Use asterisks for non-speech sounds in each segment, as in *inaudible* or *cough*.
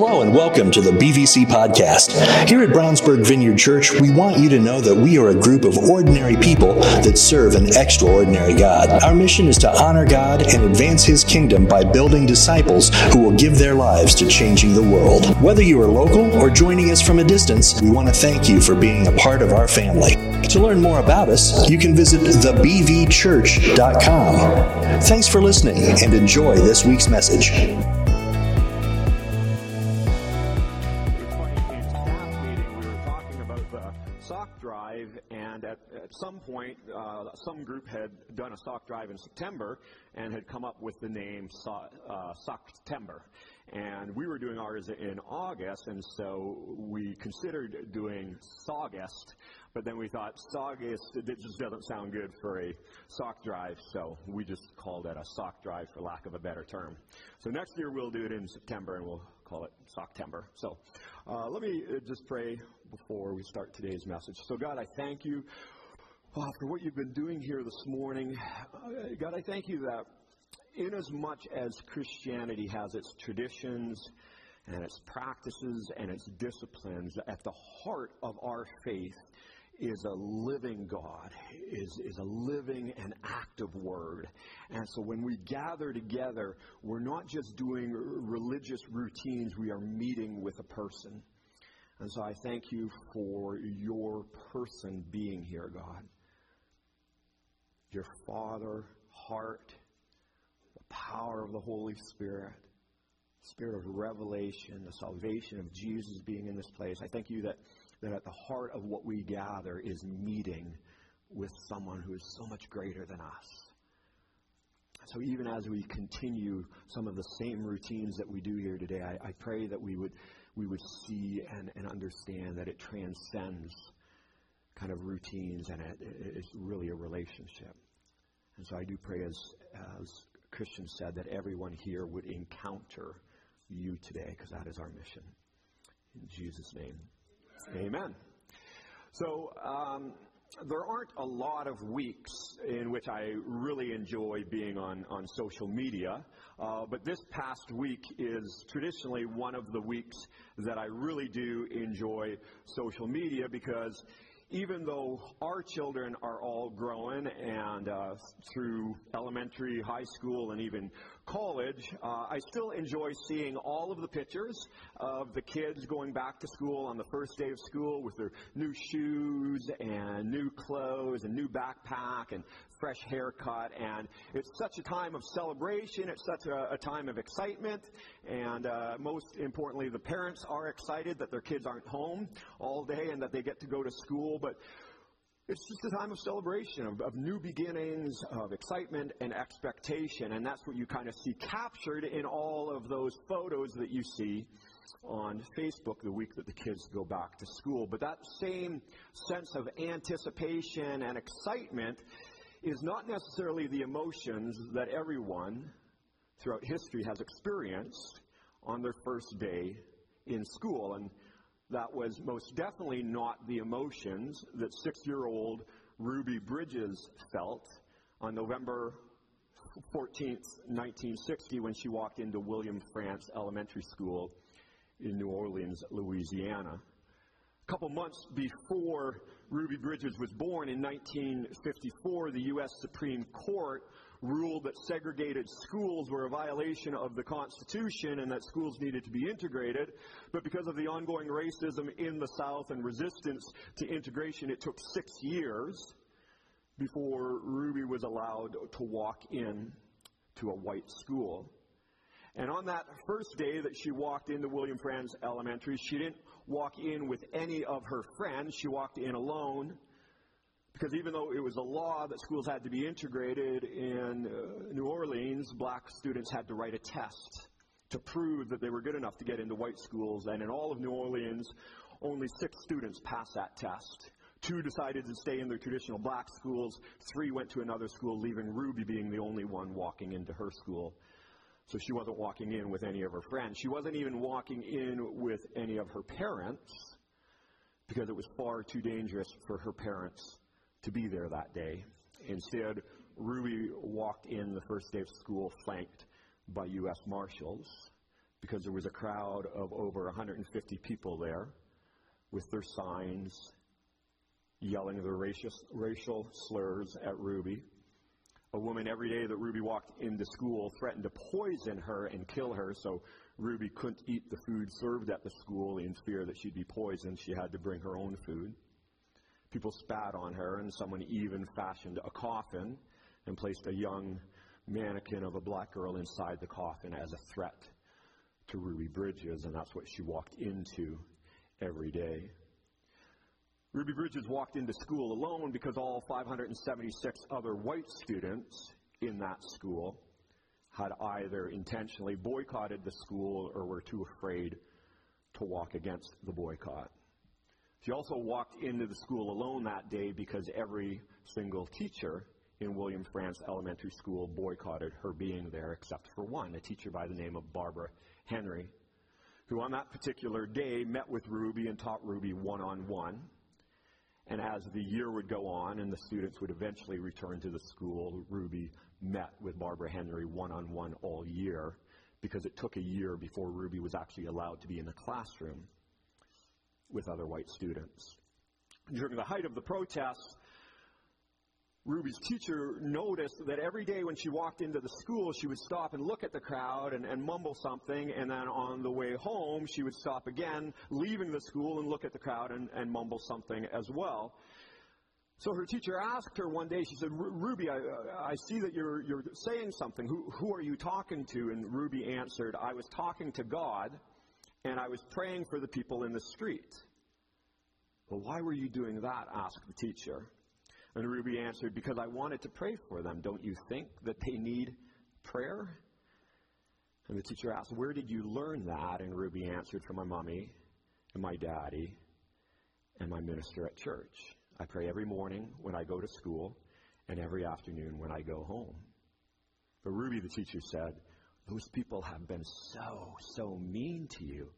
Hello and welcome to the BVC podcast. Here at Brownsburg Vineyard Church, we want you to know that we are a group of ordinary people that serve an extraordinary God. Our mission is to honor God and advance His kingdom by building disciples who will give their lives to changing the world. Whether you are local or joining us from a distance, we want to thank you for being a part of our family. To learn more about us, you can visit thebvchurch.com. Thanks for listening and enjoy this week's message. Some point, uh, some group had done a sock drive in September and had come up with the name so- uh. And we were doing ours in August, and so we considered doing Sawgust, but then we thought Sawgust, it just doesn't sound good for a sock drive, so we just called it a sock drive for lack of a better term. So next year we'll do it in September, and we'll call it Socktember. So uh, let me uh, just pray before we start today's message. So God, I thank you Wow, for what you've been doing here this morning. Uh, God, I thank you that inasmuch as Christianity has its traditions and its practices and its disciplines, at the heart of our faith is a living God, is, is a living and active word. And so when we gather together, we're not just doing religious routines, we are meeting with a person. And so I thank you for your person being here, God your Father heart, the power of the Holy Spirit, spirit of revelation, the salvation of Jesus being in this place. I thank you that, that at the heart of what we gather is meeting with someone who is so much greater than us. So even as we continue some of the same routines that we do here today, I, I pray that we would, we would see and, and understand that it transcends kind of routines, and it, it's really a relationship. And so I do pray, as, as Christian said, that everyone here would encounter you today, because that is our mission. In Jesus' name, amen. So, um, there aren't a lot of weeks in which I really enjoy being on, on social media, uh, but this past week is traditionally one of the weeks that I really do enjoy social media because even though our children are all growing and uh, through elementary, high school, and even college, uh, I still enjoy seeing all of the pictures of the kids going back to school on the first day of school with their new shoes and new clothes and new backpack and fresh haircut. And it's such a time of celebration. It's such a, a time of excitement. And uh, most importantly, the parents are excited that their kids aren't home all day and that they get to go to school. But it's just a time of celebration, of, of, new beginnings, of excitement and expectation. And that's what you kind of see captured in all of those photos that you see on Facebook the week that the kids go back to school. But that same sense of anticipation and excitement is not necessarily the emotions that everyone throughout history has experienced on their first day in school. And that was most definitely not the emotions that six year old Ruby Bridges felt on November 14th, 1960, when she walked into William Frantz Elementary School in New Orleans, Louisiana. A couple months before Ruby Bridges was born in 1954, the U.S. Supreme Court ruled that segregated schools were a violation of the Constitution and that schools needed to be integrated. But because of the ongoing racism in the South and resistance to integration, it took six years before Ruby was allowed to walk in to a white school. And on that first day that she walked into William Frantz Elementary, she didn't walk in with any of her friends. She walked in alone. Because even though it was a law that schools had to be integrated in uh, New Orleans, black students had to write a test to prove that they were good enough to get into white schools. And in all of New Orleans, only six students passed that test. Two decided to stay in their traditional black schools. Three went to another school, leaving Ruby being the only one walking into her school. So she wasn't walking in with any of her friends. She wasn't even walking in with any of her parents because it was far too dangerous for her parents to be there that day. Instead, Ruby walked in the first day of school flanked by U.S. Marshals because there was a crowd of over 150 people there with their signs yelling their racial, racial slurs at Ruby. A woman every day that Ruby walked into school threatened to poison her and kill her, so Ruby couldn't eat the food served at the school in fear that she'd be poisoned. She had to bring her own food. People spat on her, and someone even fashioned a coffin and placed a young mannequin of a black girl inside the coffin as a threat to Ruby Bridges, and that's what she walked into every day. Ruby Bridges walked into school alone because all 576 other white students in that school had either intentionally boycotted the school or were too afraid to walk against the boycott. She also walked into the school alone that day because every single teacher in William Frantz Elementary School boycotted her being there except for one, a teacher by the name of Barbara Henry, who on that particular day met with Ruby and taught Ruby one on one. And as the year would go on and the students would eventually return to the school, Ruby met with Barbara Henry one on one all year because it took a year before Ruby was actually allowed to be in the classroom with other white students. During the height of the protests, Ruby's teacher noticed that every day when she walked into the school, she would stop and look at the crowd and, and, mumble something, and then on the way home, she would stop again, leaving the school and look at the crowd and, and mumble something as well. So her teacher asked her one day, she said, Ruby, I, I see that you're, you're saying something. Who, who are you talking to? And Ruby answered, I was talking to God, and I was praying for the people in the street. Well, why were you doing that? asked the teacher. And Ruby answered, Because I wanted to pray for them. Don't you think that they need prayer? And the teacher asked, Where did you learn that? And Ruby answered, From my mommy and my daddy and my minister at church. I pray every morning when I go to school and every afternoon when I go home. But Ruby, the teacher said, Those people have been so, so mean to you.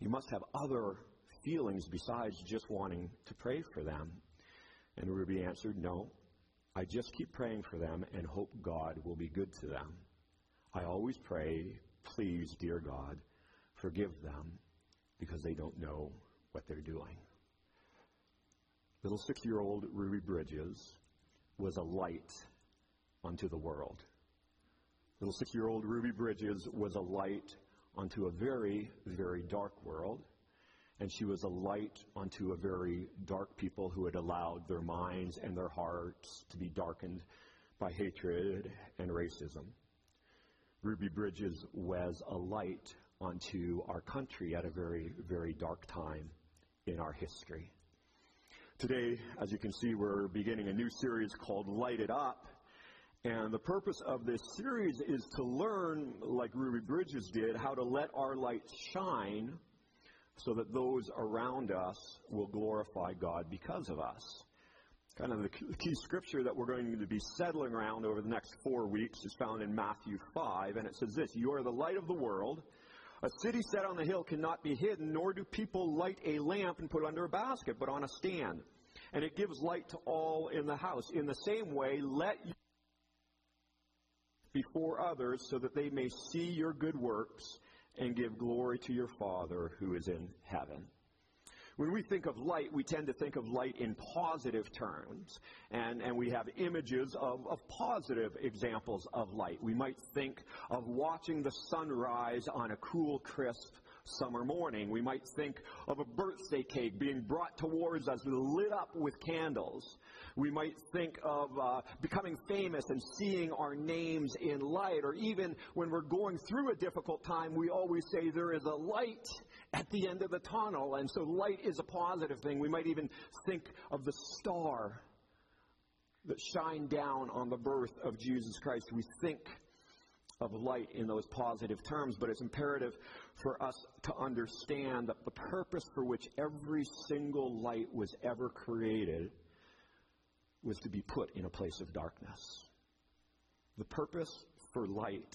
You must have other feelings besides just wanting to pray for them. And Ruby answered, No, I just keep praying for them and hope God will be good to them. I always pray, Please, dear God, forgive them because they don't know what they're doing. Little six year old Ruby Bridges was a light unto the world. Little six year old Ruby Bridges was a light unto a very, very dark world and she was a light unto a very dark people who had allowed their minds and their hearts to be darkened by hatred and racism. Ruby Bridges was a light unto our country at a very, very dark time in our history. Today, as you can see, we're beginning a new series called Light It Up. And the purpose of this series is to learn, like Ruby Bridges did, how to let our light shine so that those around us will glorify God because of us. Kind of the key scripture that we're going to be settling around over the next four weeks is found in Matthew 5, and it says this You are the light of the world. A city set on the hill cannot be hidden, nor do people light a lamp and put it under a basket, but on a stand. And it gives light to all in the house. In the same way, let you before others so that they may see your good works and give glory to your Father who is in heaven. When we think of light, we tend to think of light in positive terms, and, and we have images of, of positive examples of light. We might think of watching the sunrise on a cool, crisp summer morning. We might think of a birthday cake being brought towards us lit up with candles. We might think of uh, becoming famous and seeing our names in light. Or even when we're going through a difficult time, we always say there is a light at the end of the tunnel. And so light is a positive thing. We might even think of the star that shined down on the birth of Jesus Christ. We think of light in those positive terms, but it's imperative for us to understand that the purpose for which every single light was ever created was to be put in a place of darkness. The purpose for light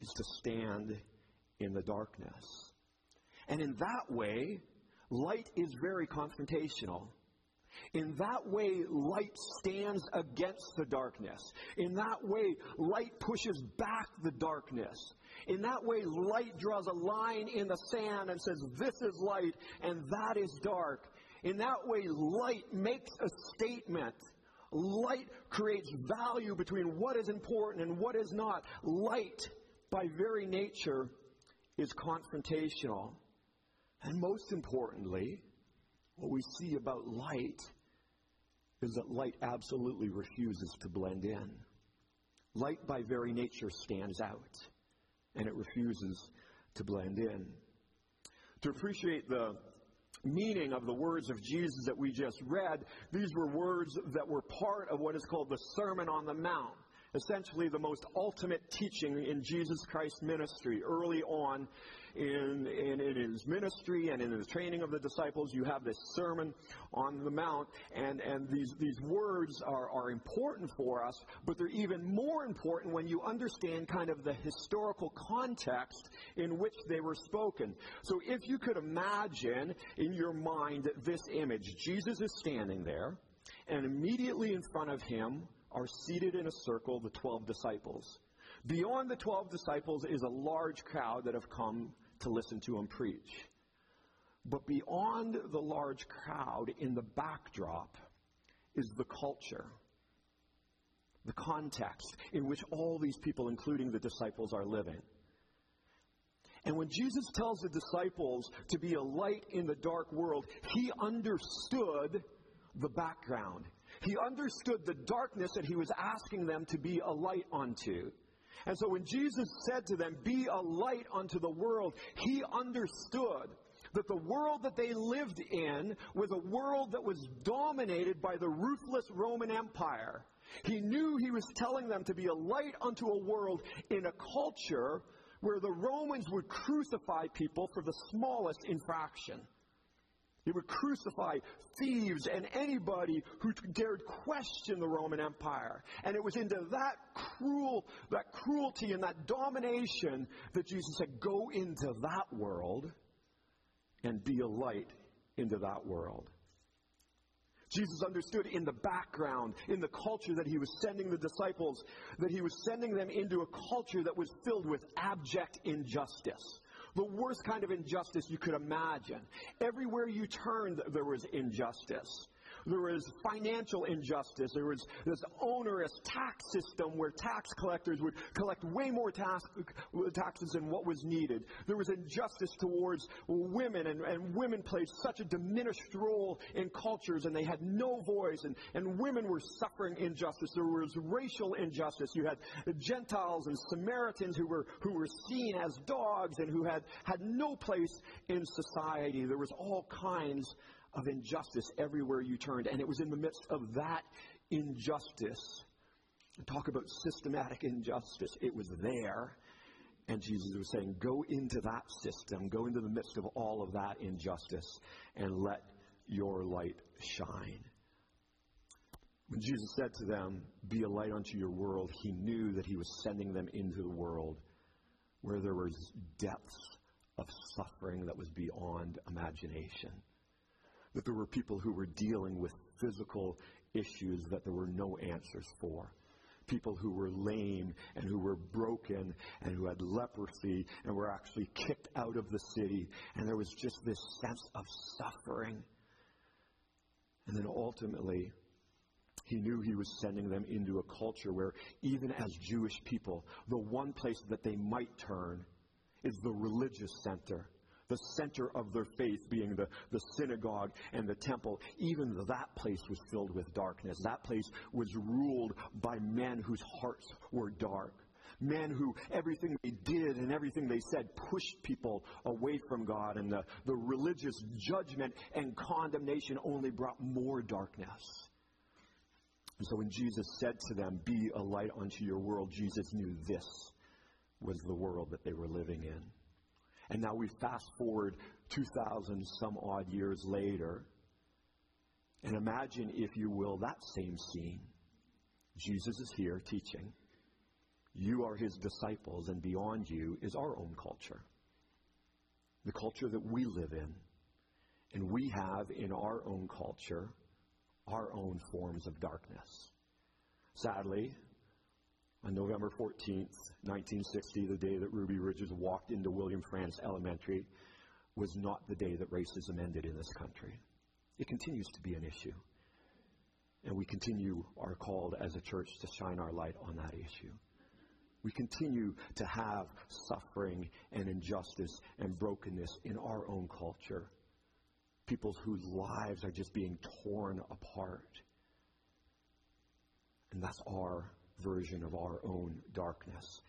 is to stand in the darkness. And in that way, light is very confrontational. In that way, light stands against the darkness. In that way, light pushes back the darkness. In that way, light draws a line in the sand and says, This is light and that is dark. In that way, light makes a statement. Light creates value between what is important and what is not. Light, by very nature, is confrontational. And most importantly, what we see about light is that light absolutely refuses to blend in. Light, by very nature, stands out, and it refuses to blend in. To appreciate the meaning of the words of Jesus that we just read, these were words that were part of what is called the Sermon on the Mount essentially the most ultimate teaching in Jesus Christ's ministry early on in, in, in, his ministry and in the training of the disciples. You have this Sermon on the Mount, and, and these, these words are, are important for us, but they're even more important when you understand kind of the historical context in which they were spoken. So if you could imagine in your mind this image, Jesus is standing there, and immediately in front of him are seated in a circle the 12 disciples. Beyond the 12 disciples is a large crowd that have come to listen to him preach. But beyond the large crowd, in the backdrop, is the culture, the context in which all these people, including the disciples, are living. And when Jesus tells the disciples to be a light in the dark world, he understood the background. He understood the darkness that he was asking them to be a light unto. And so when Jesus said to them, Be a light unto the world, he understood that the world that they lived in was a world that was dominated by the ruthless Roman Empire. He knew he was telling them to be a light unto a world in a culture where the Romans would crucify people for the smallest infraction. He would crucify thieves and anybody who dared question the Roman Empire. And it was into that cruel, that cruelty and that domination that Jesus said, go into that world and be a light into that world. Jesus understood in the background, in the culture that he was sending the disciples, that he was sending them into a culture that was filled with abject injustice the worst kind of injustice you could imagine. Everywhere you turned, there was injustice. There was financial injustice. There was this onerous tax system where tax collectors would collect way more tax, taxes than what was needed. There was injustice towards women, and, and women played such a diminished role in cultures, and they had no voice, and, and women were suffering injustice. There was racial injustice. You had the Gentiles and Samaritans who were, who were seen as dogs and who had, had no place in society. There was all kinds of injustice everywhere you turned. And it was in the midst of that injustice. Talk about systematic injustice. It was there. And Jesus was saying, go into that system, go into the midst of all of that injustice, and let your light shine. When Jesus said to them, Be a light unto your world, he knew that he was sending them into the world where there was depths of suffering that was beyond imagination that there were people who were dealing with physical issues that there were no answers for. People who were lame and who were broken and who had leprosy and were actually kicked out of the city. And there was just this sense of suffering. And then ultimately, he knew he was sending them into a culture where, even as Jewish people, the one place that they might turn is the religious center the center of their faith being the, the synagogue and the temple, even that place was filled with darkness. That place was ruled by men whose hearts were dark. Men who everything they did and everything they said pushed people away from God, and the, the religious judgment and condemnation only brought more darkness. And so when Jesus said to them, Be a light unto your world, Jesus knew this was the world that they were living in. And now we fast forward 2,000 some odd years later. And imagine, if you will, that same scene. Jesus is here teaching. You are his disciples, and beyond you is our own culture. The culture that we live in. And we have in our own culture our own forms of darkness. Sadly, on November 14th, 1960, the day that Ruby Bridges walked into William Frantz Elementary, was not the day that racism ended in this country. It continues to be an issue. And we continue our call as a church to shine our light on that issue. We continue to have suffering and injustice and brokenness in our own culture. People whose lives are just being torn apart. And that's our version of our own darkness.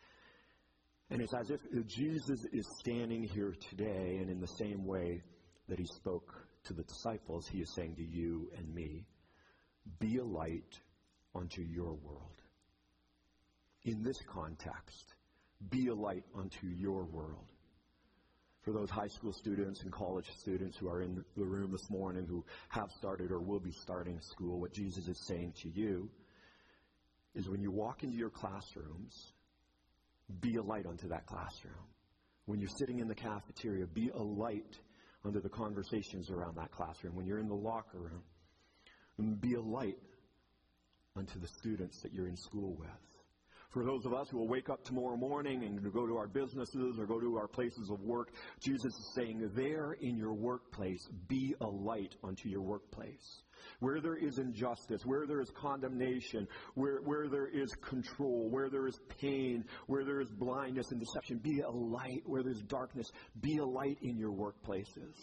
And it's as if Jesus is standing here today, and in the same way that he spoke to the disciples, he is saying to you and me, be a light unto your world. In this context, be a light unto your world. For those high school students and college students who are in the room this morning who have started or will be starting school, what Jesus is saying to you is when you walk into your classrooms, be a light unto that classroom. When you're sitting in the cafeteria, be a light unto the conversations around that classroom. When you're in the locker room, be a light unto the students that you're in school with. For those of us who will wake up tomorrow morning and go to our businesses or go to our places of work, Jesus is saying, there in your workplace, be a light unto your workplace where there is injustice, where there is condemnation, where, where there is control, where there is pain, where there is blindness and deception, be a light. Where there's darkness, be a light in your workplaces.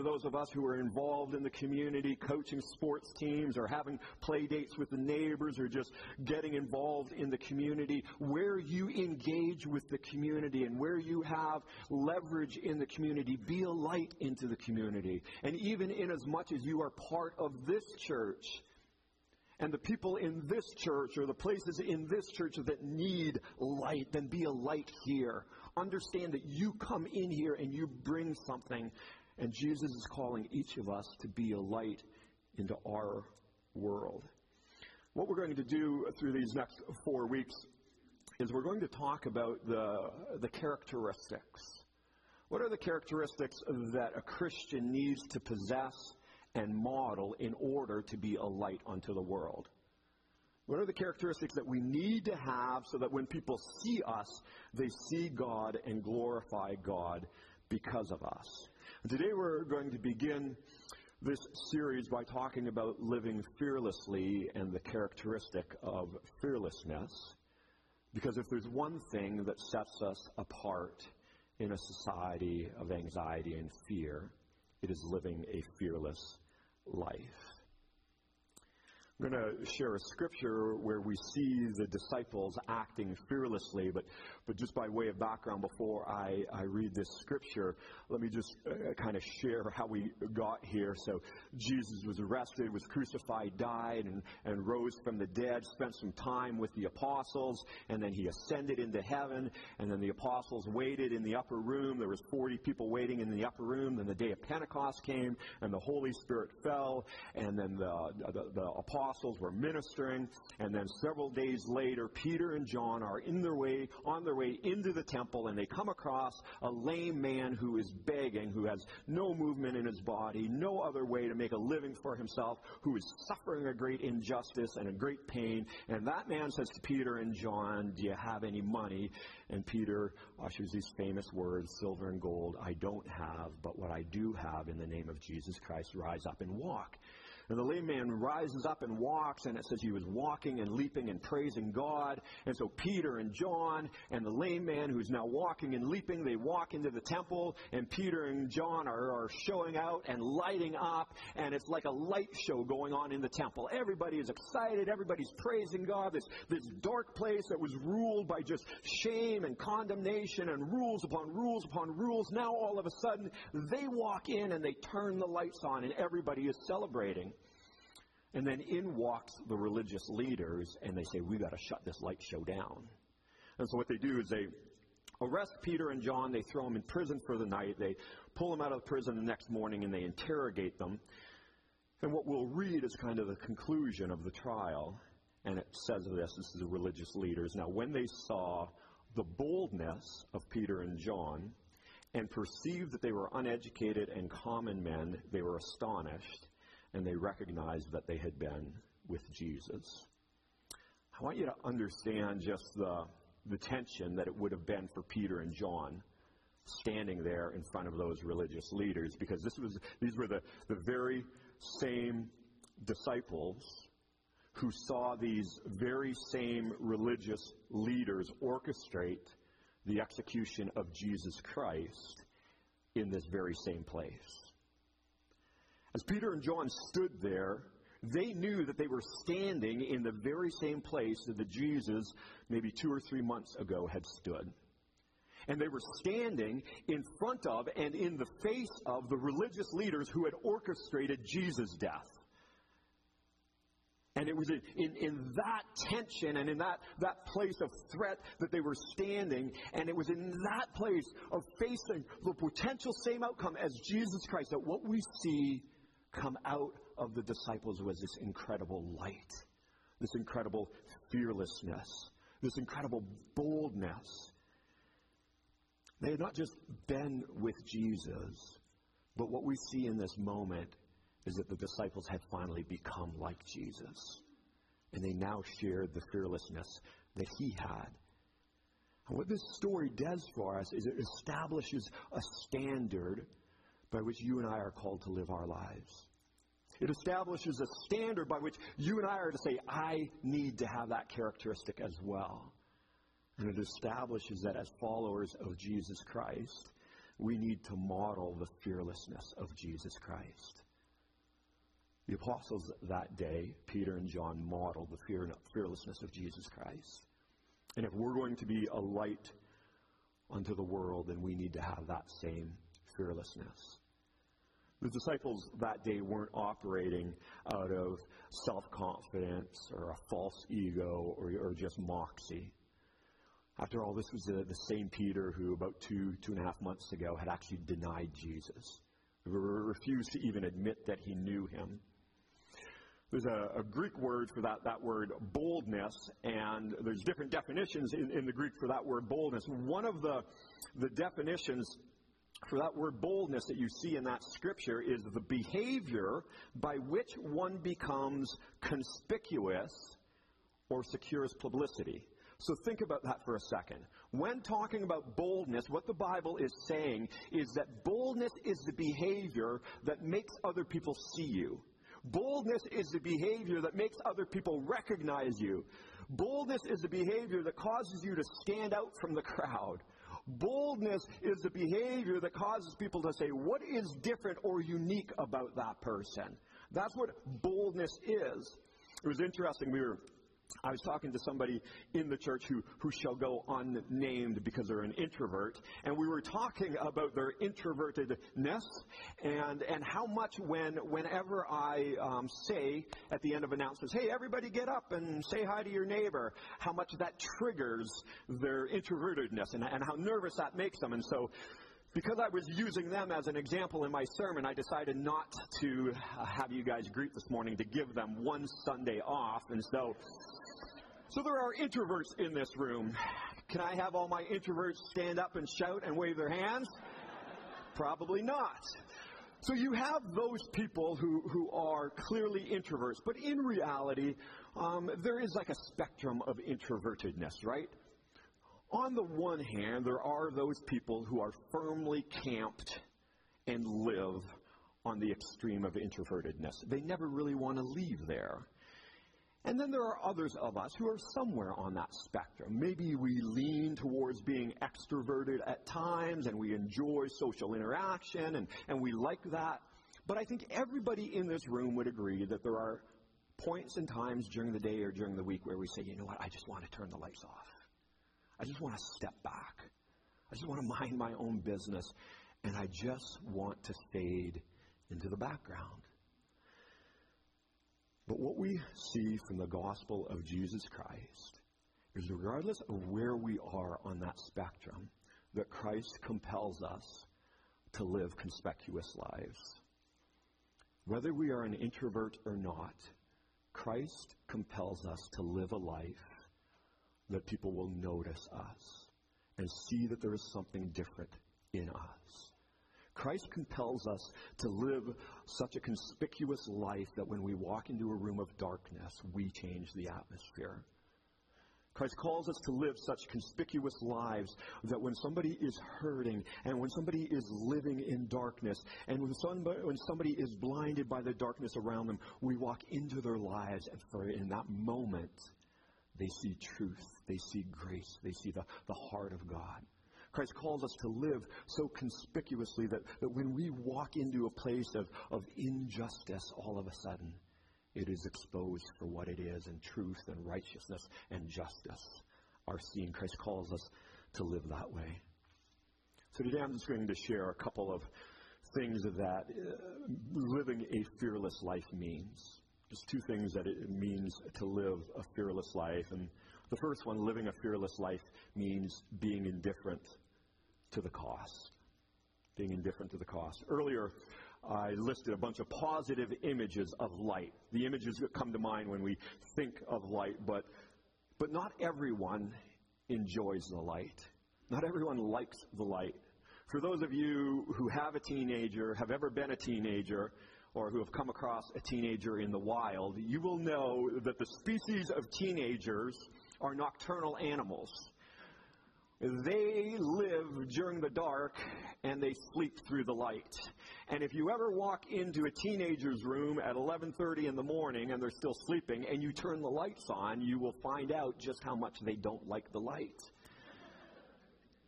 Those of us who are involved in the community, coaching sports teams or having play dates with the neighbors or just getting involved in the community, where you engage with the community and where you have leverage in the community, be a light into the community. And even in as much as you are part of this church, and the people in this church or the places in this church that need light, then be a light here. Understand that you come in here and you bring something and Jesus is calling each of us to be a light into our world. What we're going to do through these next four weeks is we're going to talk about the, the characteristics. What are the characteristics that a Christian needs to possess and model in order to be a light unto the world? What are the characteristics that we need to have so that when people see us, they see God and glorify God because of us? Today we're going to begin this series by talking about living fearlessly and the characteristic of fearlessness. Because if there's one thing that sets us apart in a society of anxiety and fear, it is living a fearless life. I'm going to share a scripture where we see the disciples acting fearlessly, but, but just by way of background, before I, I read this scripture, let me just uh, kind of share how we got here. So, Jesus was arrested, was crucified, died, and, and rose from the dead, spent some time with the apostles, and then he ascended into heaven, and then the apostles waited in the upper room. There was 40 people waiting in the upper room. Then the day of Pentecost came, and the Holy Spirit fell, and then the, the, the apostles were ministering, and then several days later, Peter and John are in their way, on their way into the temple, and they come across a lame man who is begging, who has no movement in his body, no other way to make a living for himself, who is suffering a great injustice and a great pain. And that man says to Peter and John, Do you have any money? And Peter ushers these famous words, silver and gold, I don't have, but what I do have in the name of Jesus Christ, rise up and walk. And the lame man rises up and walks, and it says he was walking and leaping and praising God. And so Peter and John and the lame man who's now walking and leaping, they walk into the temple, and Peter and John are, are showing out and lighting up, and it's like a light show going on in the temple. Everybody is excited, everybody's praising God. This, this dark place that was ruled by just shame and condemnation and rules upon rules upon rules, now all of a sudden they walk in and they turn the lights on, and everybody is celebrating. And then in walks the religious leaders, and they say, "We've got to shut this light show down. And so what they do is they arrest Peter and John, they throw them in prison for the night, they pull them out of the prison the next morning, and they interrogate them. And what we'll read is kind of the conclusion of the trial. And it says this this is the religious leaders. Now, when they saw the boldness of Peter and John and perceived that they were uneducated and common men, they were astonished and they recognized that they had been with Jesus. I want you to understand just the, the tension that it would have been for Peter and John standing there in front of those religious leaders because this was, these were the, the very same disciples who saw these very same religious leaders orchestrate the execution of Jesus Christ in this very same place. As Peter and John stood there, they knew that they were standing in the very same place that the Jesus maybe two or three months ago had stood. And they were standing in front of and in the face of the religious leaders who had orchestrated Jesus' death. And it was in, in, in, that tension and in that, that place of threat that they were standing. And it was in that place of facing the potential same outcome as Jesus Christ that what we see come out of the disciples was this incredible light, this incredible fearlessness, this incredible boldness. They had not just been with Jesus, but what we see in this moment is that the disciples had finally become like Jesus. And they now shared the fearlessness that he had. And what this story does for us is it establishes a standard by which you and I are called to live our lives. It establishes a standard by which you and I are to say, I need to have that characteristic as well. And it establishes that as followers of Jesus Christ, we need to model the fearlessness of Jesus Christ. The apostles that day, Peter and John, modeled the fear, fearlessness of Jesus Christ. And if we're going to be a light unto the world, then we need to have that same fearlessness. The disciples that day weren't operating out of self confidence or a false ego or, or just moxie. After all, this was the, the same Peter who, about two, two and a half months ago, had actually denied Jesus, who refused to even admit that he knew him. There's a, a, Greek word for that, that word boldness, and there's different definitions in, in the Greek for that word boldness. One of the, the definitions for that word boldness that you see in that scripture is the behavior by which one becomes conspicuous or secures publicity. So think about that for a second. When talking about boldness, what the Bible is saying is that boldness is the behavior that makes other people see you. Boldness is the behavior that makes other people recognize you. Boldness is the behavior that causes you to stand out from the crowd. Boldness is the behavior that causes people to say, What is different or unique about that person? That's what boldness is. It was interesting. We were I was talking to somebody in the church who, who shall go unnamed because they're an introvert, and we were talking about their introvertedness and, and how much when, whenever I um, say at the end of announcements, hey, everybody get up and say hi to your neighbor, how much that triggers their introvertedness and, and how nervous that makes them. And so because I was using them as an example in my sermon, I decided not to uh, have you guys greet this morning to give them one Sunday off. And so so there are introverts in this room. Can I have all my introverts stand up and shout and wave their hands? Probably not. So you have those people who, who are clearly introverts, but in reality, um, there is like a spectrum of introvertedness, right? On the one hand, there are those people who are firmly camped and live on the extreme of introvertedness. They never really want to leave there. And then there are others of us who are somewhere on that spectrum. Maybe we lean towards being extroverted at times and we enjoy social interaction and, and we like that. But I think everybody in this room would agree that there are points and times during the day or during the week where we say, you know what, I just want to turn the lights off. I just want to step back. I just want to mind my own business. And I just want to fade into the background. But what we see from the gospel of Jesus Christ is regardless of where we are on that spectrum, that Christ compels us to live conspicuous lives. Whether we are an introvert or not, Christ compels us to live a life that people will notice us and see that there is something different in us. Christ compels us to live such a conspicuous life that when we walk into a room of darkness, we change the atmosphere. Christ calls us to live such conspicuous lives that when somebody is hurting and when somebody is living in darkness and when somebody, when somebody is blinded by the darkness around them, we walk into their lives and for in that moment, they see truth, they see grace, they see the, the heart of God. Christ calls us to live so conspicuously that, that when we walk into a place of, of injustice all of a sudden, it is exposed for what it is, and truth and righteousness and justice are seen. Christ calls us to live that way. So today I'm just going to share a couple of things that uh, living a fearless life means. Just two things that it means to live a fearless life. And the first one, living a fearless life, means being indifferent to the cost. Being indifferent to the cost. Earlier, I listed a bunch of positive images of light. The images that come to mind when we think of light, but, but not everyone enjoys the light. Not everyone likes the light. For those of you who have a teenager, have ever been a teenager, or who have come across a teenager in the wild, you will know that the species of teenagers are nocturnal animals. They live during the dark and they sleep through the light. And if you ever walk into a teenager's room at 11:30 in the morning and they're still sleeping and you turn the lights on, you will find out just how much they don't like the light.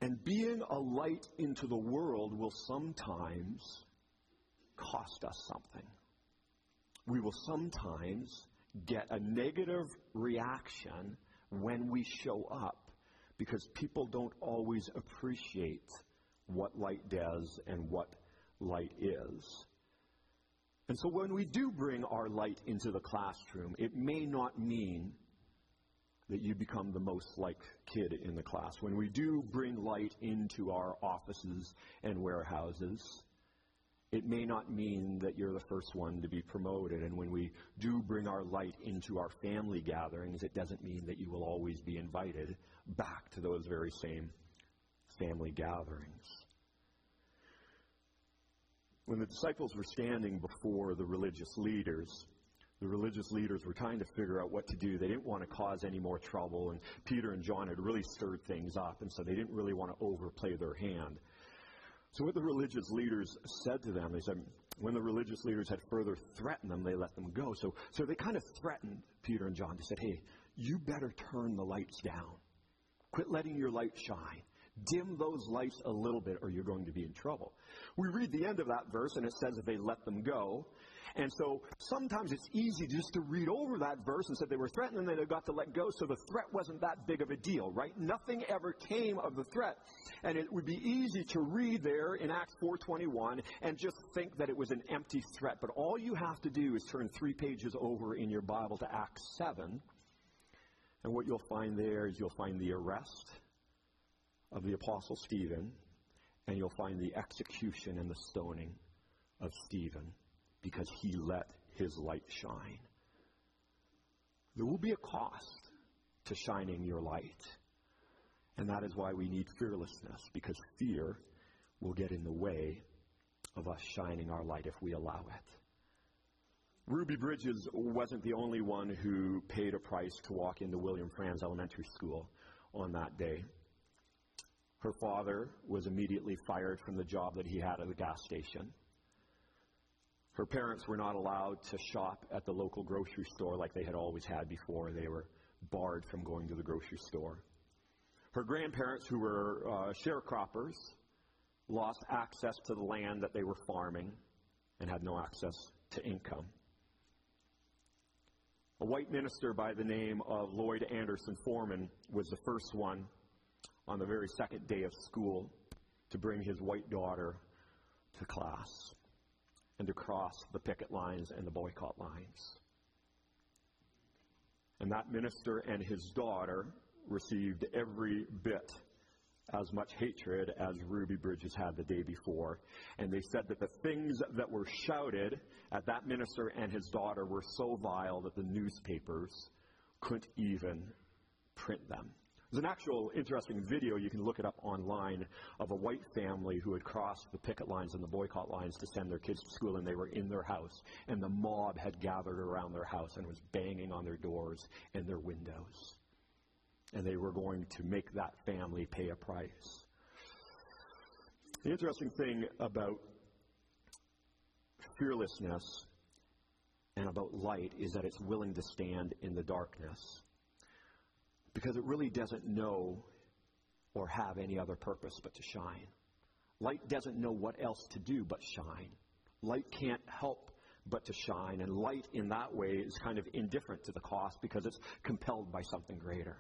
And being a light into the world will sometimes cost us something. We will sometimes get a negative reaction when we show up because people don't always appreciate what light does and what light is. And so when we do bring our light into the classroom, it may not mean that you become the most liked kid in the class. When we do bring light into our offices and warehouses, it may not mean that you're the first one to be promoted. And when we do bring our light into our family gatherings, it doesn't mean that you will always be invited back to those very same family gatherings. When the disciples were standing before the religious leaders, the religious leaders were trying to figure out what to do. They didn't want to cause any more trouble, and Peter and John had really stirred things up, and so they didn't really want to overplay their hand. So, what the religious leaders said to them, they said, when the religious leaders had further threatened them, they let them go. So, so they kind of threatened Peter and John. They said, hey, you better turn the lights down. Quit letting your light shine. Dim those lights a little bit or you're going to be in trouble. We read the end of that verse and it says that they let them go. And so sometimes it's easy just to read over that verse and said they were threatened and they got to let go, so the threat wasn't that big of a deal, right? Nothing ever came of the threat. And it would be easy to read there in Acts 4.21 and just think that it was an empty threat. But all you have to do is turn three pages over in your Bible to Acts 7 and what you'll find there is you'll find the arrest of the Apostle Stephen, and you'll find the execution and the stoning of Stephen because he let his light shine. There will be a cost to shining your light. And that is why we need fearlessness, because fear will get in the way of us shining our light if we allow it. Ruby Bridges wasn't the only one who paid a price to walk into William Frantz Elementary School on that day. Her father was immediately fired from the job that he had at the gas station. Her parents were not allowed to shop at the local grocery store like they had always had before. They were barred from going to the grocery store. Her grandparents, who were uh, sharecroppers, lost access to the land that they were farming and had no access to income. A white minister by the name of Lloyd Anderson Foreman was the first one on the very second day of school to bring his white daughter to class and to cross the picket lines and the boycott lines. And that minister and his daughter received every bit as much hatred as Ruby Bridges had the day before. And they said that the things that were shouted at that minister and his daughter were so vile that the newspapers couldn't even print them. There's an actual interesting video, you can look it up online, of a white family who had crossed the picket lines and the boycott lines to send their kids to school, and they were in their house. And the mob had gathered around their house and was banging on their doors and their windows. And they were going to make that family pay a price. The interesting thing about fearlessness and about light is that it's willing to stand in the darkness because it really doesn't know or have any other purpose but to shine. Light doesn't know what else to do but shine. Light can't help but to shine, and light in that way is kind of indifferent to the cost because it's compelled by something greater.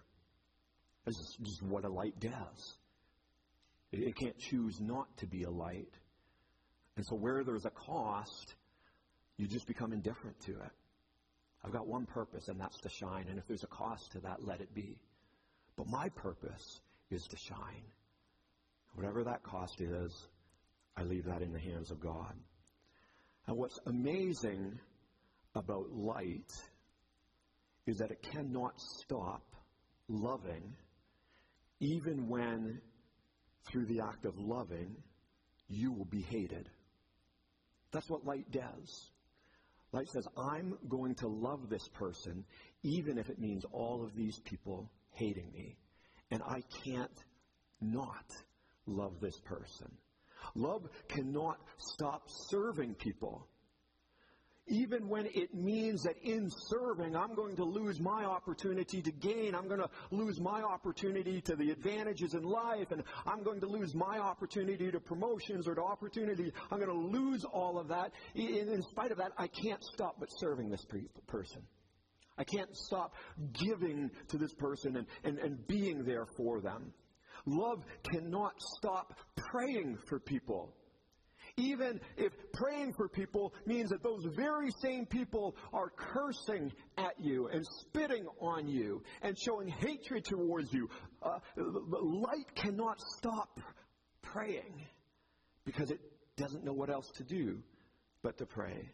Is just what a light does. It can't choose not to be a light. And so, where there's a cost, you just become indifferent to it. I've got one purpose, and that's to shine. And if there's a cost to that, let it be. But my purpose is to shine. Whatever that cost is, I leave that in the hands of God. And what's amazing about light is that it cannot stop loving, even when, through the act of loving, you will be hated. That's what light does. Light says, I'm going to love this person, even if it means all of these people hating me. And I can't not love this person. Love cannot stop serving people. Even when it means that in serving, I'm going to lose my opportunity to gain. I'm going to lose my opportunity to the advantages in life, and I'm going to lose my opportunity to promotions or to opportunity. I'm going to lose all of that. In, in spite of that, I can't stop but serving this person. I can't stop giving to this person and, and, and being there for them. Love cannot stop praying for people. Even if praying for people means that those very same people are cursing at you and spitting on you and showing hatred towards you, uh, light cannot stop praying because it doesn't know what else to do but to pray.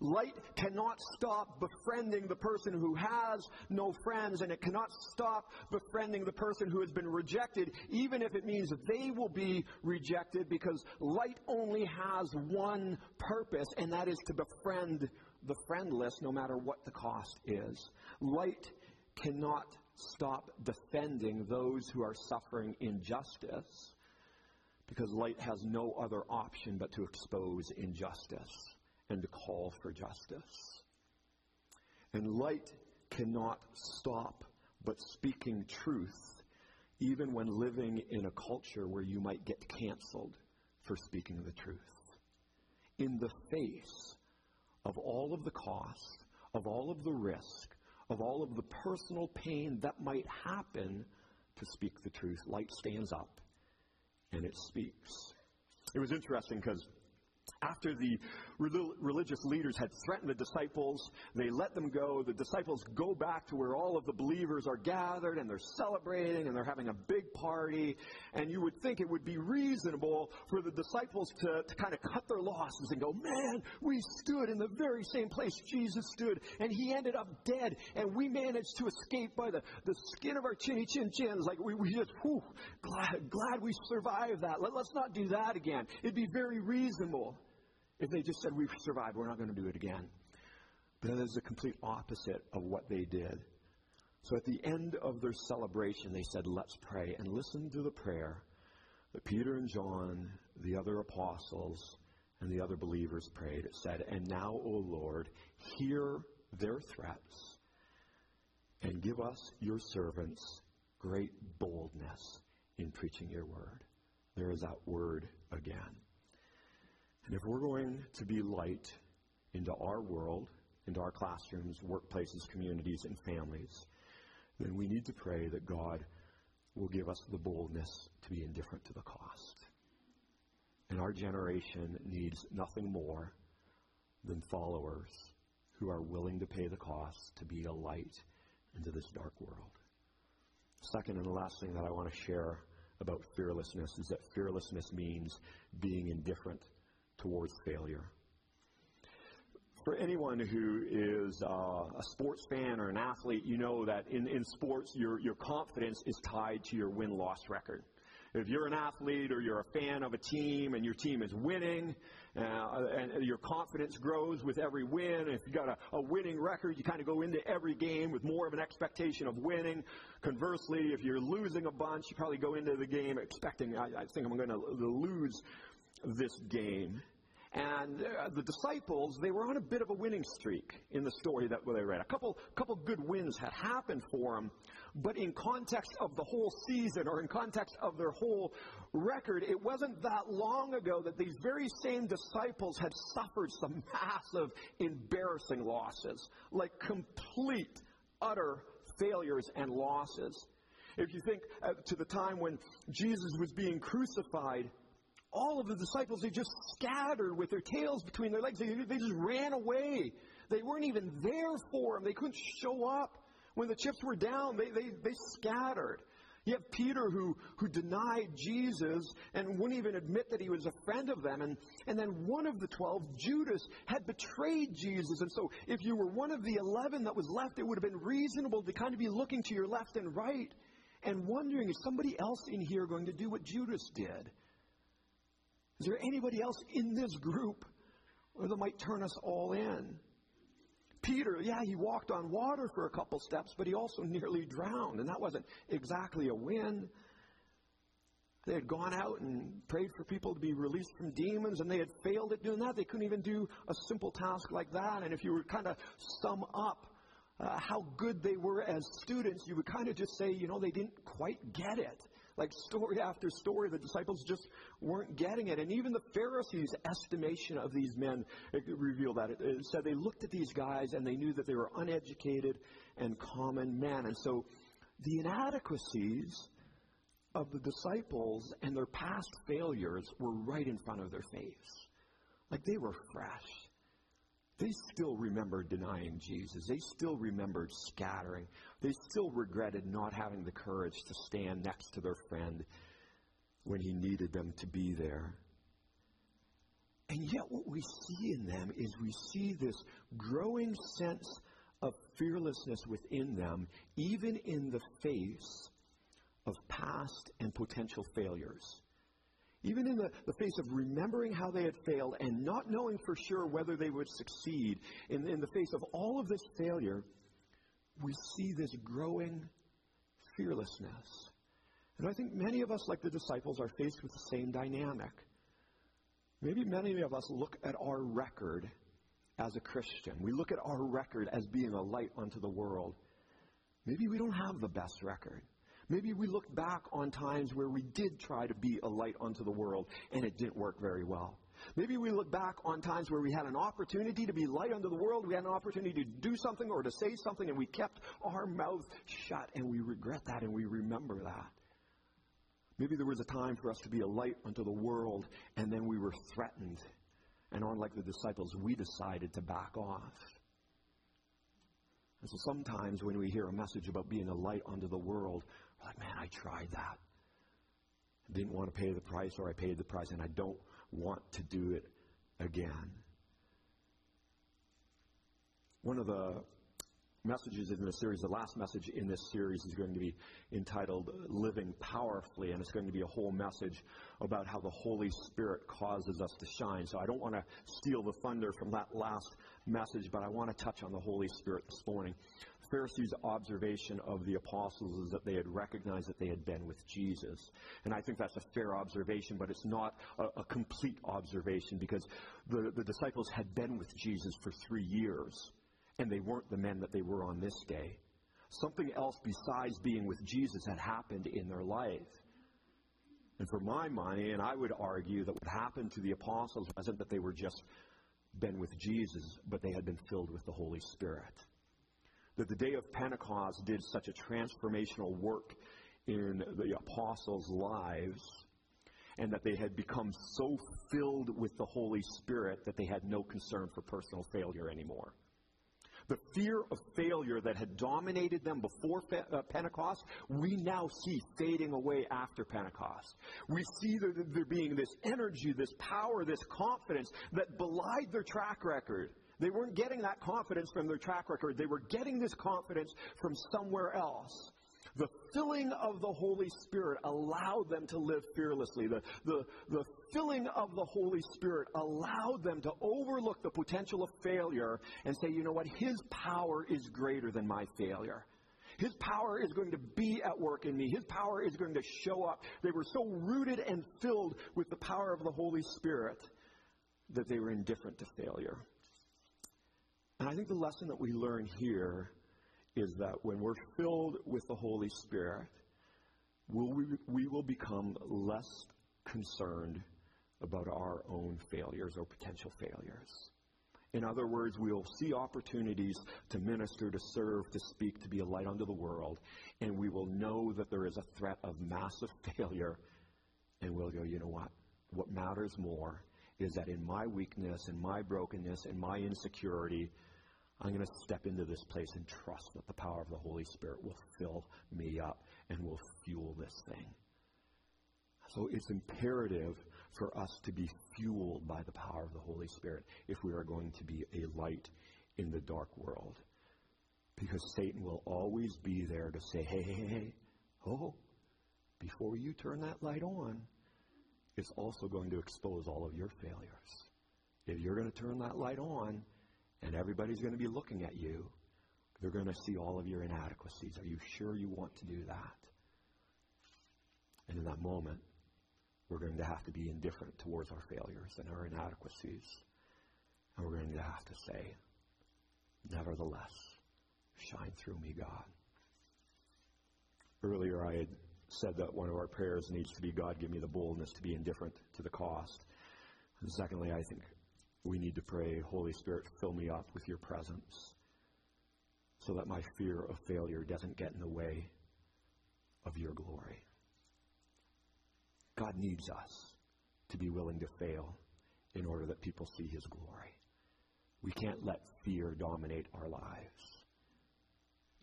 Light cannot stop befriending the person who has no friends, and it cannot stop befriending the person who has been rejected, even if it means they will be rejected, because light only has one purpose, and that is to befriend the friendless, no matter what the cost is. Light cannot stop defending those who are suffering injustice, because light has no other option but to expose injustice and to call for justice. And light cannot stop but speaking truth, even when living in a culture where you might get canceled for speaking the truth. In the face of all of the cost, of all of the risk, of all of the personal pain that might happen to speak the truth, light stands up and it speaks. It was interesting because after the religious leaders had threatened the disciples, they let them go. The disciples go back to where all of the believers are gathered and they're celebrating and they're having a big party. And you would think it would be reasonable for the disciples to, to kind of cut their losses and go, man, we stood in the very same place Jesus stood and he ended up dead and we managed to escape by the, the skin of our chinny chin chins. Like we, we just, whew, glad, glad we survived that. Let, let's not do that again. It'd be very reasonable. If they just said, We've survived, we're not going to do it again. But that is the complete opposite of what they did. So at the end of their celebration, they said, Let's pray. And listen to the prayer that Peter and John, the other apostles, and the other believers prayed. It said, And now, O Lord, hear their threats and give us, your servants, great boldness in preaching your word. There is that word again. And if we're going to be light into our world, into our classrooms, workplaces, communities, and families, then we need to pray that God will give us the boldness to be indifferent to the cost. And our generation needs nothing more than followers who are willing to pay the cost to be a light into this dark world. Second and the last thing that I want to share about fearlessness is that fearlessness means being indifferent towards failure. for anyone who is uh, a sports fan or an athlete, you know that in, in sports, your, your confidence is tied to your win loss record. If you're an athlete or you're a fan of a team and your team is winning, uh, and your confidence grows with every win. If you've got a, a winning record, you kind of go into every game with more of an expectation of winning. Conversely, if you're losing a bunch, you probably go into the game expecting, I, I think I'm going to lose this game. And uh, the disciples, they were on a bit of a winning streak in the story that they read. A couple, couple good wins had happened for them, but in context of the whole season or in context of their whole record, it wasn't that long ago that these very same disciples had suffered some *laughs* massive, embarrassing losses, like complete, utter failures and losses. If you think uh, to the time when Jesus was being crucified, all of the disciples, they just scattered with their tails between their legs. They, they just ran away. They weren't even there for him. They couldn't show up. When the chips were down, they, they, they scattered. You have Peter who, who denied Jesus and wouldn't even admit that he was a friend of them. And, and then one of the twelve, Judas, had betrayed Jesus. And so if you were one of the eleven that was left, it would have been reasonable to kind of be looking to your left and right and wondering, is somebody else in here going to do what Judas did? Is there anybody else in this group that might turn us all in? Peter, yeah, he walked on water for a couple steps, but he also nearly drowned, and that wasn't exactly a win. They had gone out and prayed for people to be released from demons, and they had failed at doing that. They couldn't even do a simple task like that. And if you were kind of sum up uh, how good they were as students, you would kind of just say, you know, they didn't quite get it. Like story after story, the disciples just weren't getting it. And even the Pharisees' estimation of these men revealed that. It said they looked at these guys and they knew that they were uneducated and common men. And so the inadequacies of the disciples and their past failures were right in front of their face. Like they were fresh. They still remembered denying Jesus. They still remembered scattering. They still regretted not having the courage to stand next to their friend when he needed them to be there. And yet, what we see in them is we see this growing sense of fearlessness within them, even in the face of past and potential failures. Even in the, the face of remembering how they had failed and not knowing for sure whether they would succeed, in, in the face of all of this failure, we see this growing fearlessness. And I think many of us, like the disciples, are faced with the same dynamic. Maybe many of us look at our record as a Christian. We look at our record as being a light unto the world. Maybe we don't have the best record. Maybe we look back on times where we did try to be a light unto the world and it didn't work very well. Maybe we look back on times where we had an opportunity to be light unto the world, we had an opportunity to do something or to say something, and we kept our mouth shut, and we regret that and we remember that. Maybe there was a time for us to be a light unto the world, and then we were threatened. And unlike the disciples, we decided to back off. And so sometimes when we hear a message about being a light unto the world, like, man, I tried that. I didn't want to pay the price, or I paid the price, and I don't want to do it again. One of the messages in this series, the last message in this series is going to be entitled Living Powerfully, and it's going to be a whole message about how the Holy Spirit causes us to shine. So I don't want to steal the thunder from that last message, but I want to touch on the Holy Spirit this morning. Pharisees' observation of the apostles is that they had recognized that they had been with Jesus. And I think that's a fair observation, but it's not a, a complete observation because the, the disciples had been with Jesus for three years, and they weren't the men that they were on this day. Something else besides being with Jesus had happened in their life. And for my money, and I would argue that what happened to the apostles wasn't that they were just been with Jesus, but they had been filled with the Holy Spirit that the day of Pentecost did such a transformational work in the apostles' lives and that they had become so filled with the Holy Spirit that they had no concern for personal failure anymore. The fear of failure that had dominated them before uh, Pentecost, we now see fading away after Pentecost. We see there, there being this energy, this power, this confidence that belied their track record They weren't getting that confidence from their track record. They were getting this confidence from somewhere else. The filling of the Holy Spirit allowed them to live fearlessly. The, the, the filling of the Holy Spirit allowed them to overlook the potential of failure and say, you know what, His power is greater than my failure. His power is going to be at work in me. His power is going to show up. They were so rooted and filled with the power of the Holy Spirit that they were indifferent to failure. And I think the lesson that we learn here is that when we're filled with the Holy Spirit, will we, we will become less concerned about our own failures or potential failures. In other words, we'll see opportunities to minister, to serve, to speak, to be a light unto the world, and we will know that there is a threat of massive *laughs* failure, and we'll go, you know what? What matters more is that in my weakness, in my brokenness, in my insecurity, I'm going to step into this place and trust that the power of the Holy Spirit will fill me up and will fuel this thing. So it's imperative for us to be fueled by the power of the Holy Spirit if we are going to be a light in the dark world. Because Satan will always be there to say, hey, hey, hey, oh, before you turn that light on, it's also going to expose all of your failures. If you're going to turn that light on, and everybody's going to be looking at you. They're going to see all of your inadequacies. Are you sure you want to do that? And in that moment, we're going to have to be indifferent towards our failures and our inadequacies. And we're going to have to say, Nevertheless, shine through me, God. Earlier, I had said that one of our prayers needs to be, God, give me the boldness to be indifferent to the cost. And secondly, I think we need to pray, Holy Spirit, fill me up with your presence so that my fear of failure doesn't get in the way of your glory. God needs us to be willing to fail in order that people see his glory. We can't let fear dominate our lives.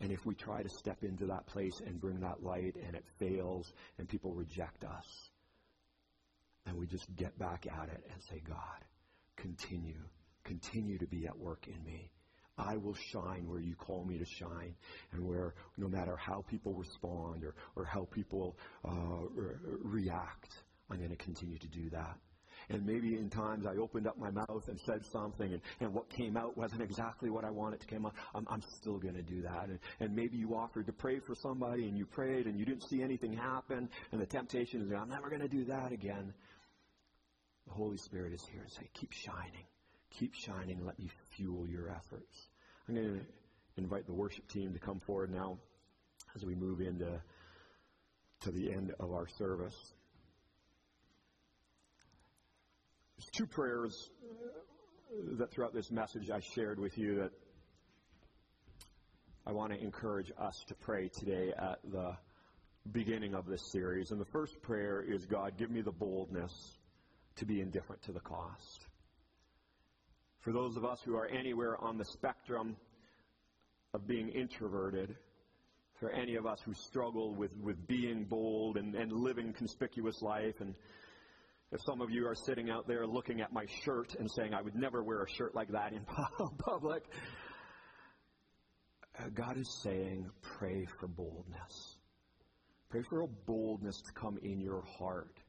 And if we try to step into that place and bring that light and it fails and people reject us, then we just get back at it and say, God, continue, continue to be at work in me. I will shine where you call me to shine, and where no matter how people respond or, or how people uh, re- react, I'm going to continue to do that. And maybe in times I opened up my mouth and said something, and, and what came out wasn't exactly what I wanted to come out. I'm, I'm still going to do that. And, and maybe you offered to pray for somebody, and you prayed, and you didn't see anything happen, and the temptation is, I'm never going to do that again. The Holy Spirit is here and say, keep shining. Keep shining. Let me fuel your efforts. I'm going to invite the worship team to come forward now as we move into to the end of our service. There's two prayers uh, that throughout this message I shared with you that I want to encourage us to pray today at the beginning of this series. And the first prayer is God, give me the boldness to be indifferent to the cost. For those of us who are anywhere on the spectrum of being introverted, for any of us who struggle with, with being bold and, and living conspicuous life, and if some of you are sitting out there looking at my shirt and saying, I would never wear a shirt like that in *laughs* public, uh, God is saying, pray for boldness. Pray for a boldness to come in your heart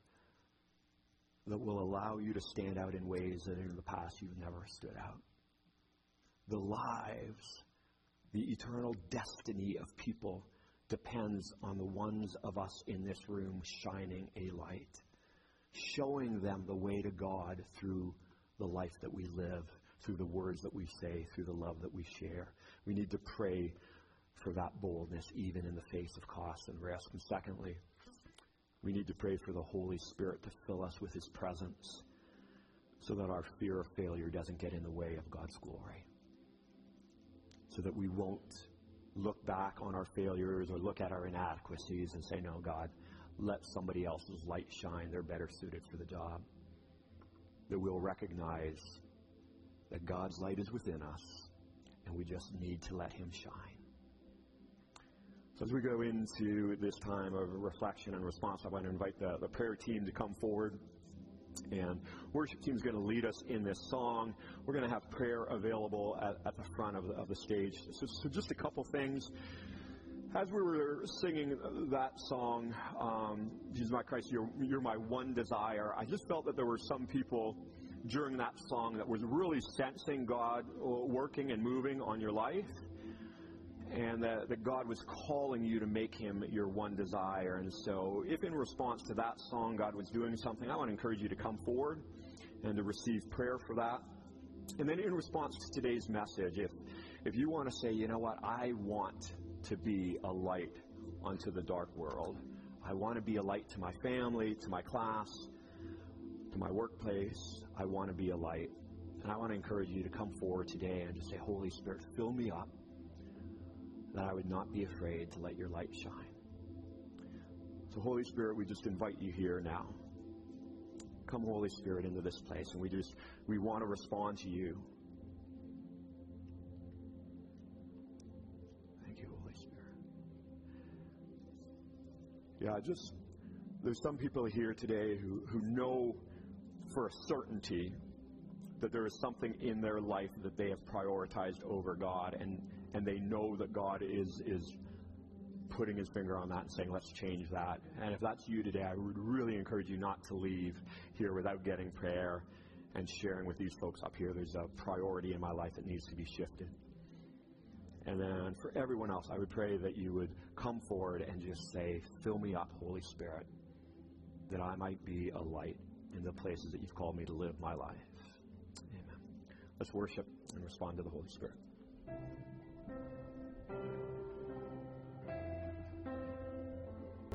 that will allow you to stand out in ways that in the past you've never stood out. The lives, the eternal destiny of people depends on the ones of us in this room shining a light, showing them the way to God through the life that we live, through the words that we say, through the love that we share. We need to pray for that boldness even in the face of cost and risk. And secondly, we need to pray for the Holy Spirit to fill us with His presence so that our fear of failure doesn't get in the way of God's glory. So that we won't look back on our failures or look at our inadequacies and say, No, God, let somebody else's light shine. They're better suited for the job. That we'll recognize that God's light is within us and we just need to let Him shine. As we go into this time of reflection and response, I want to invite the, the prayer team to come forward. And worship team is going to lead us in this song. We're going to have prayer available at, at the front of the, of the stage. So, so, just a couple things. As we were singing that song, um, Jesus my Christ, you're, you're my one desire, I just felt that there were some people during that song that was really sensing God working and moving on your life and that, that, God was calling you to make Him your one desire. And so, if in response to that song God was doing something, I want to encourage you to come forward and to receive prayer for that. And then, in response to today's message, if, if you want to say, you know what, I want to be a light onto the dark world, I want to be a light to my family, to my class, to my workplace, I want to be a light. And I want to encourage you to come forward today and just say, Holy Spirit, fill me up that I would not be afraid to let your light shine. So, Holy Spirit, we just invite you here now. Come, Holy Spirit, into this place, and we just we want to respond to you. Thank you, Holy Spirit. Yeah, just there's some people here today who, who know for a certainty that there is something in their life that they have prioritized over God, and and they know that God is is putting his finger on that and saying, let's change that. And if that's you today, I would really encourage you not to leave here without getting prayer and sharing with these folks up here. There's a priority in my life that needs to be shifted. And then for everyone else, I would pray that you would come forward and just say, Fill me up, Holy Spirit, that I might be a light in the places that you've called me to live my life. Amen. Let's worship and respond to the Holy Spirit. Thank you.